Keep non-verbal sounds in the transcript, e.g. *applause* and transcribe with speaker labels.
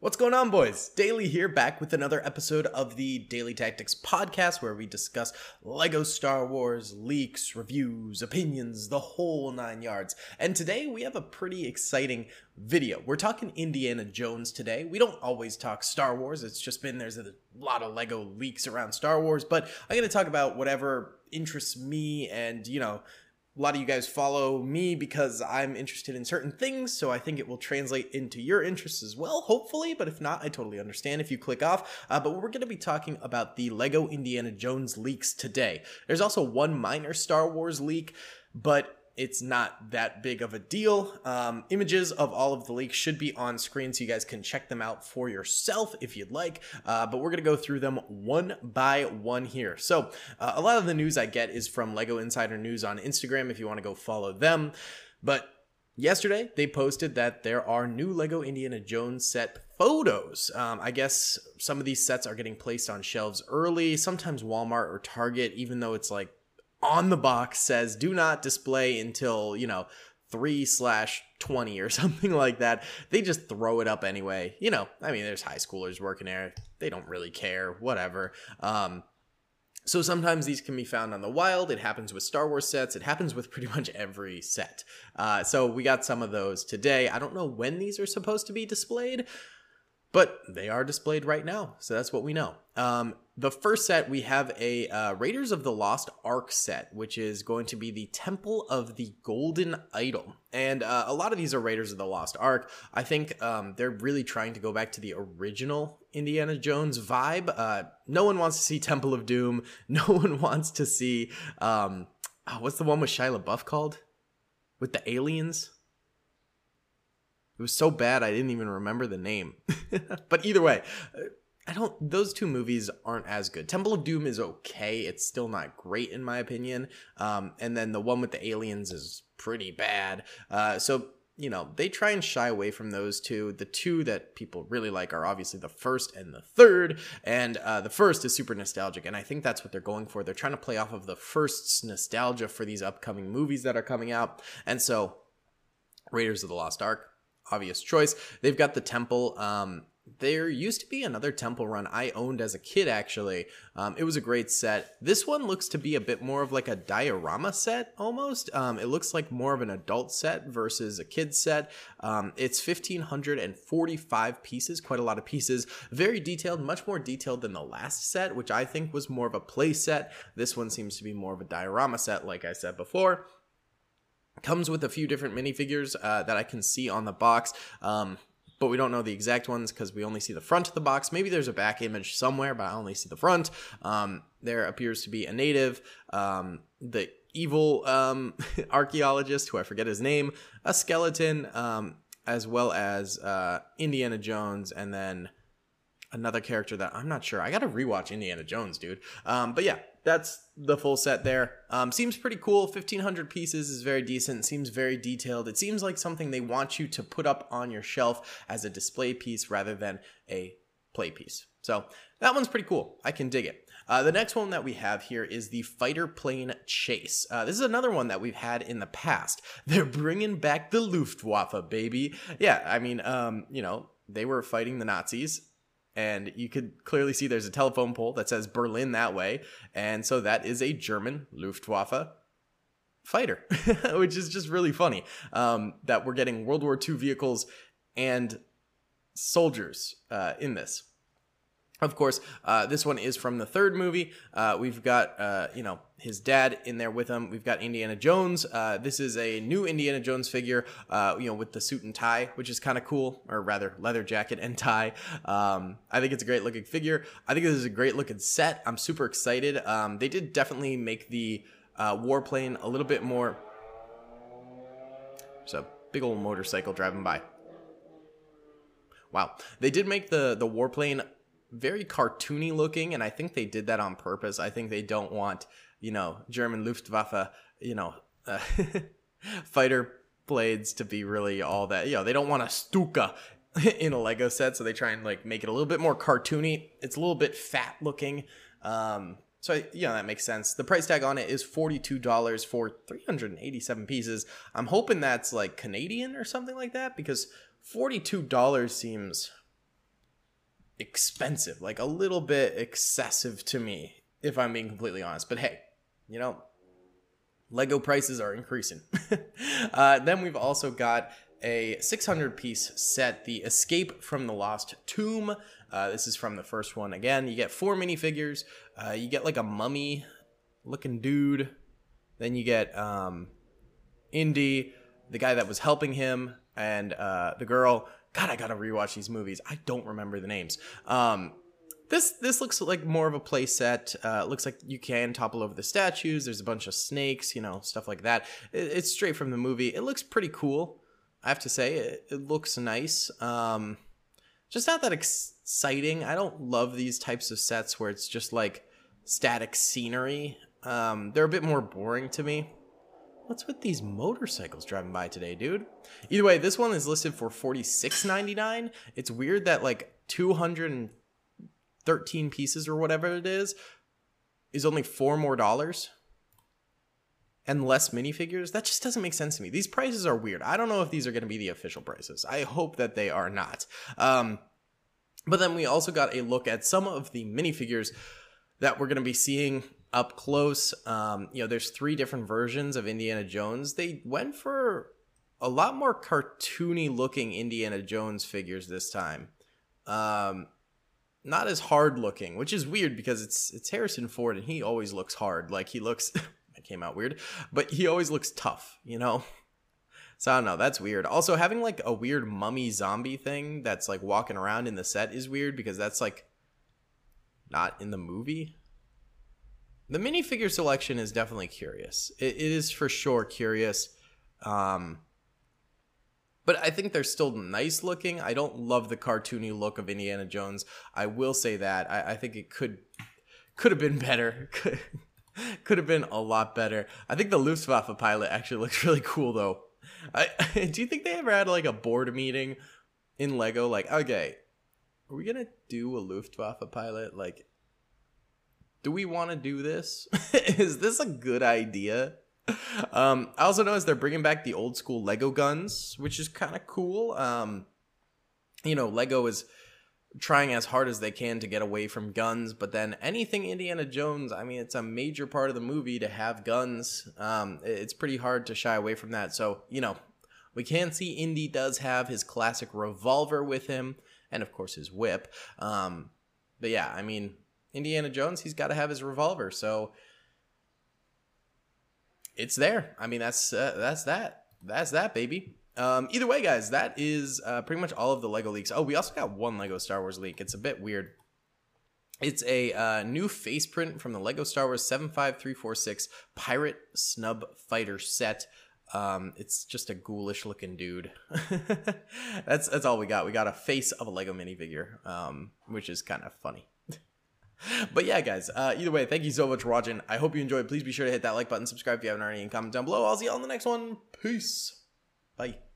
Speaker 1: What's going on, boys? Daily here, back with another episode of the Daily Tactics podcast where we discuss Lego Star Wars, leaks, reviews, opinions, the whole nine yards. And today we have a pretty exciting video. We're talking Indiana Jones today. We don't always talk Star Wars, it's just been there's a lot of Lego leaks around Star Wars, but I'm going to talk about whatever interests me and, you know, a lot of you guys follow me because I'm interested in certain things, so I think it will translate into your interests as well, hopefully. But if not, I totally understand if you click off. Uh, but we're going to be talking about the Lego Indiana Jones leaks today. There's also one minor Star Wars leak, but it's not that big of a deal. Um, images of all of the leaks should be on screen so you guys can check them out for yourself if you'd like. Uh, but we're going to go through them one by one here. So, uh, a lot of the news I get is from Lego Insider News on Instagram if you want to go follow them. But Yesterday, they posted that there are new Lego Indiana Jones set photos. Um, I guess some of these sets are getting placed on shelves early, sometimes Walmart or Target, even though it's like on the box says do not display until, you know, 3 slash 20 or *laughs* something like that. They just throw it up anyway. You know, I mean, there's high schoolers working there. They don't really care, whatever. Um, so sometimes these can be found on the wild. It happens with Star Wars sets. It happens with *laughs* pretty much every set. Uh, so we got some of those today. I don't know when these are supposed to be displayed, but they are displayed right now. So that's what we know. Um, the first set we have a uh, Raiders of the Lost Ark set, which is going to be the Temple of the Golden Idol, and uh, a lot of these are Raiders of the Lost Ark. I think um, they're really trying to go back to the original Indiana Jones vibe. Uh, no one wants to see Temple of Doom. *laughs* No one wants to see um, oh, what's the one with Shia LaBeouf called with the aliens. It was so bad I didn't even remember the name. *laughs* but either way, I don't. Those two movies aren't as good. Temple of Doom is okay. It's still not great in my opinion. Um, and then the one with the aliens is pretty bad. Uh, so you know they try and shy away from those two. The two that people really like are obviously the first and the third. And uh, the first is super nostalgic, and I think that's what they're going for. They're trying to play off of the first's nostalgia for these upcoming movies that are coming out. And so, Raiders of the Lost Ark, obvious choice. They've got the temple. Um, there used to be another temple run I owned as a kid, actually. Um, it was a great set. This one looks to be a bit more of like a diorama set almost. Um, it looks like more of an adult set versus a kid set. Um, it's 1,545 pieces, quite a lot of pieces. Very detailed, much more detailed than the last set, which I think was more of a play set. This one seems to be more of a diorama set, like I said before comes with a few different minifigures uh, that I can see on the box. Um, but we don't know the exact ones because we only see the front of the box. Maybe there's a back image somewhere, but I only see the front. Um, there appears to be a native, um, the evil um, *laughs* archaeologist, who I forget his name, a skeleton, um, as well as uh, Indiana Jones, and then another character that I'm not sure. I got to rewatch Indiana Jones, dude. Um, but yeah, that's the full set there. Um, seems pretty cool. 1500 pieces is very decent. Seems very detailed. It seems like something they want you to put up on your shelf as a display piece rather than a play piece. So that one's pretty cool. I can dig it. Uh, the next one that we have here is the fighter plane chase. Uh, this is another one that we've had in the past. *laughs* They're bringing back the Luftwaffe, baby. Yeah, I mean, um, you know, they were fighting the Nazis and you could clearly see there's a telephone pole that says Berlin that way, and so that is a German Luftwaffe fighter, *laughs* which is just really funny um, that we're getting World War II vehicles and soldiers uh, in this. Of course, uh, this one is from the third movie. Uh, we've got, uh, you know, his dad in there with him. We've got Indiana Jones. Uh, this is a new Indiana Jones figure, uh, you know, with the suit and tie, which is kind of cool, or rather, leather jacket and tie. Um, I think it's a great looking figure. I think this is a great looking set. I'm super excited. Um, they did definitely make the uh, warplane a little bit more. So big old motorcycle driving by. Wow, they did make the the warplane very cartoony looking, and I think they did that on purpose. I think they don't want, you know, German Luftwaffe, you know, uh, *laughs* fighter blades to be really all that. You know, they don't want a Stuka *laughs* in a Lego set, so they try and like make it a little bit more cartoony. It's a little bit fat looking. Um, so you know, that makes sense. The price tag on it is forty-two dollars for three hundred and eighty-seven pieces. I'm hoping that's like Canadian or something like that because forty-two dollars seems expensive, like a little bit excessive to me, if I'm being completely honest. But hey, you know, Lego prices are increasing. *laughs* uh, then we've also got a 600 piece set, the Escape from the Lost Tomb. Uh, this is from the first one. Again, you get four minifigures. Uh, you get like a mummy looking dude. Then you get um, Indy, the guy that was helping him, and uh, the girl. God, I gotta rewatch these movies. I don't remember the names. Um, this this looks like more of a play set. Uh, looks like you can topple over the statues. There's a bunch of snakes, you know, stuff like that. It, it's straight from the movie. It looks pretty cool. I have to say, it, it looks nice. Um, just not that exciting. I don't love these types of sets where it's just like static scenery. Um, they're a bit more boring to me. What's with these motorcycles driving by today, dude? Either way, this one is listed for forty six ninety nine. It's weird that like two hundred and thirteen pieces or whatever it is is only four more dollars and less minifigures. That just doesn't make sense to me. These prices are weird. I don't know if these are going to be the official prices. I hope that they are not. Um, but then we also got a look at some of the minifigures that we're going to be seeing up close. Um, you know, there's three different versions of Indiana Jones. They went for a lot more cartoony looking Indiana Jones figures this time. Um, not as hard looking, which is weird because it's it's Harrison Ford and he always looks hard. Like he looks *laughs* it came out weird, but he always looks tough, you know? *laughs* So I don't know, that's weird. Also having like a weird mummy zombie thing that's like walking around in the set is weird because that's like not in the movie. The minifigure selection is definitely curious. it, it is for sure curious. Um, but I think they're still nice looking. I don't love the cartoony look of Indiana Jones. I will say that. I, I think it could could have been better. *laughs* could could have been a lot better. I think the Luftwaffe pilot actually looks really cool though. I, *laughs* do you think they ever had like a board meeting in Lego? Like, okay, are we gonna do a Luftwaffe pilot? Like, do we want to do this? *laughs* Is this a good idea? Um, I also noticed they're bringing back the old school Lego guns, which is kind of cool. Um, you know, Lego is trying as hard as they can to get away from guns, but then anything Indiana Jones, I mean, it's a major part of the movie to have guns. Um, it's pretty hard to shy away from that. So, you know, we can see Indy does have his classic revolver with him, and of course his whip. Um, but yeah, I mean, Indiana Jones, he's got to have his revolver. So it's there. I mean, that's uh, that's that. That's that, baby. Um, either way, guys, that is uh, pretty much all of the Lego leaks. Oh, we also got one Lego Star Wars leak. It's a bit weird. It's a uh, new face print from the Lego Star Wars 75346 Pirate Snub Fighter set. Um, it's just a ghoulish looking dude. *laughs* that's that's all we got. We got a face of a Lego minifigure, um, which is kind of funny. *laughs* but yeah, guys, uh, either way, thank you so much for watching. I hope you enjoyed. Please be sure to hit that like button, subscribe if you haven't already, and comment down below. I'll see you all in the next one. Peace. Bye.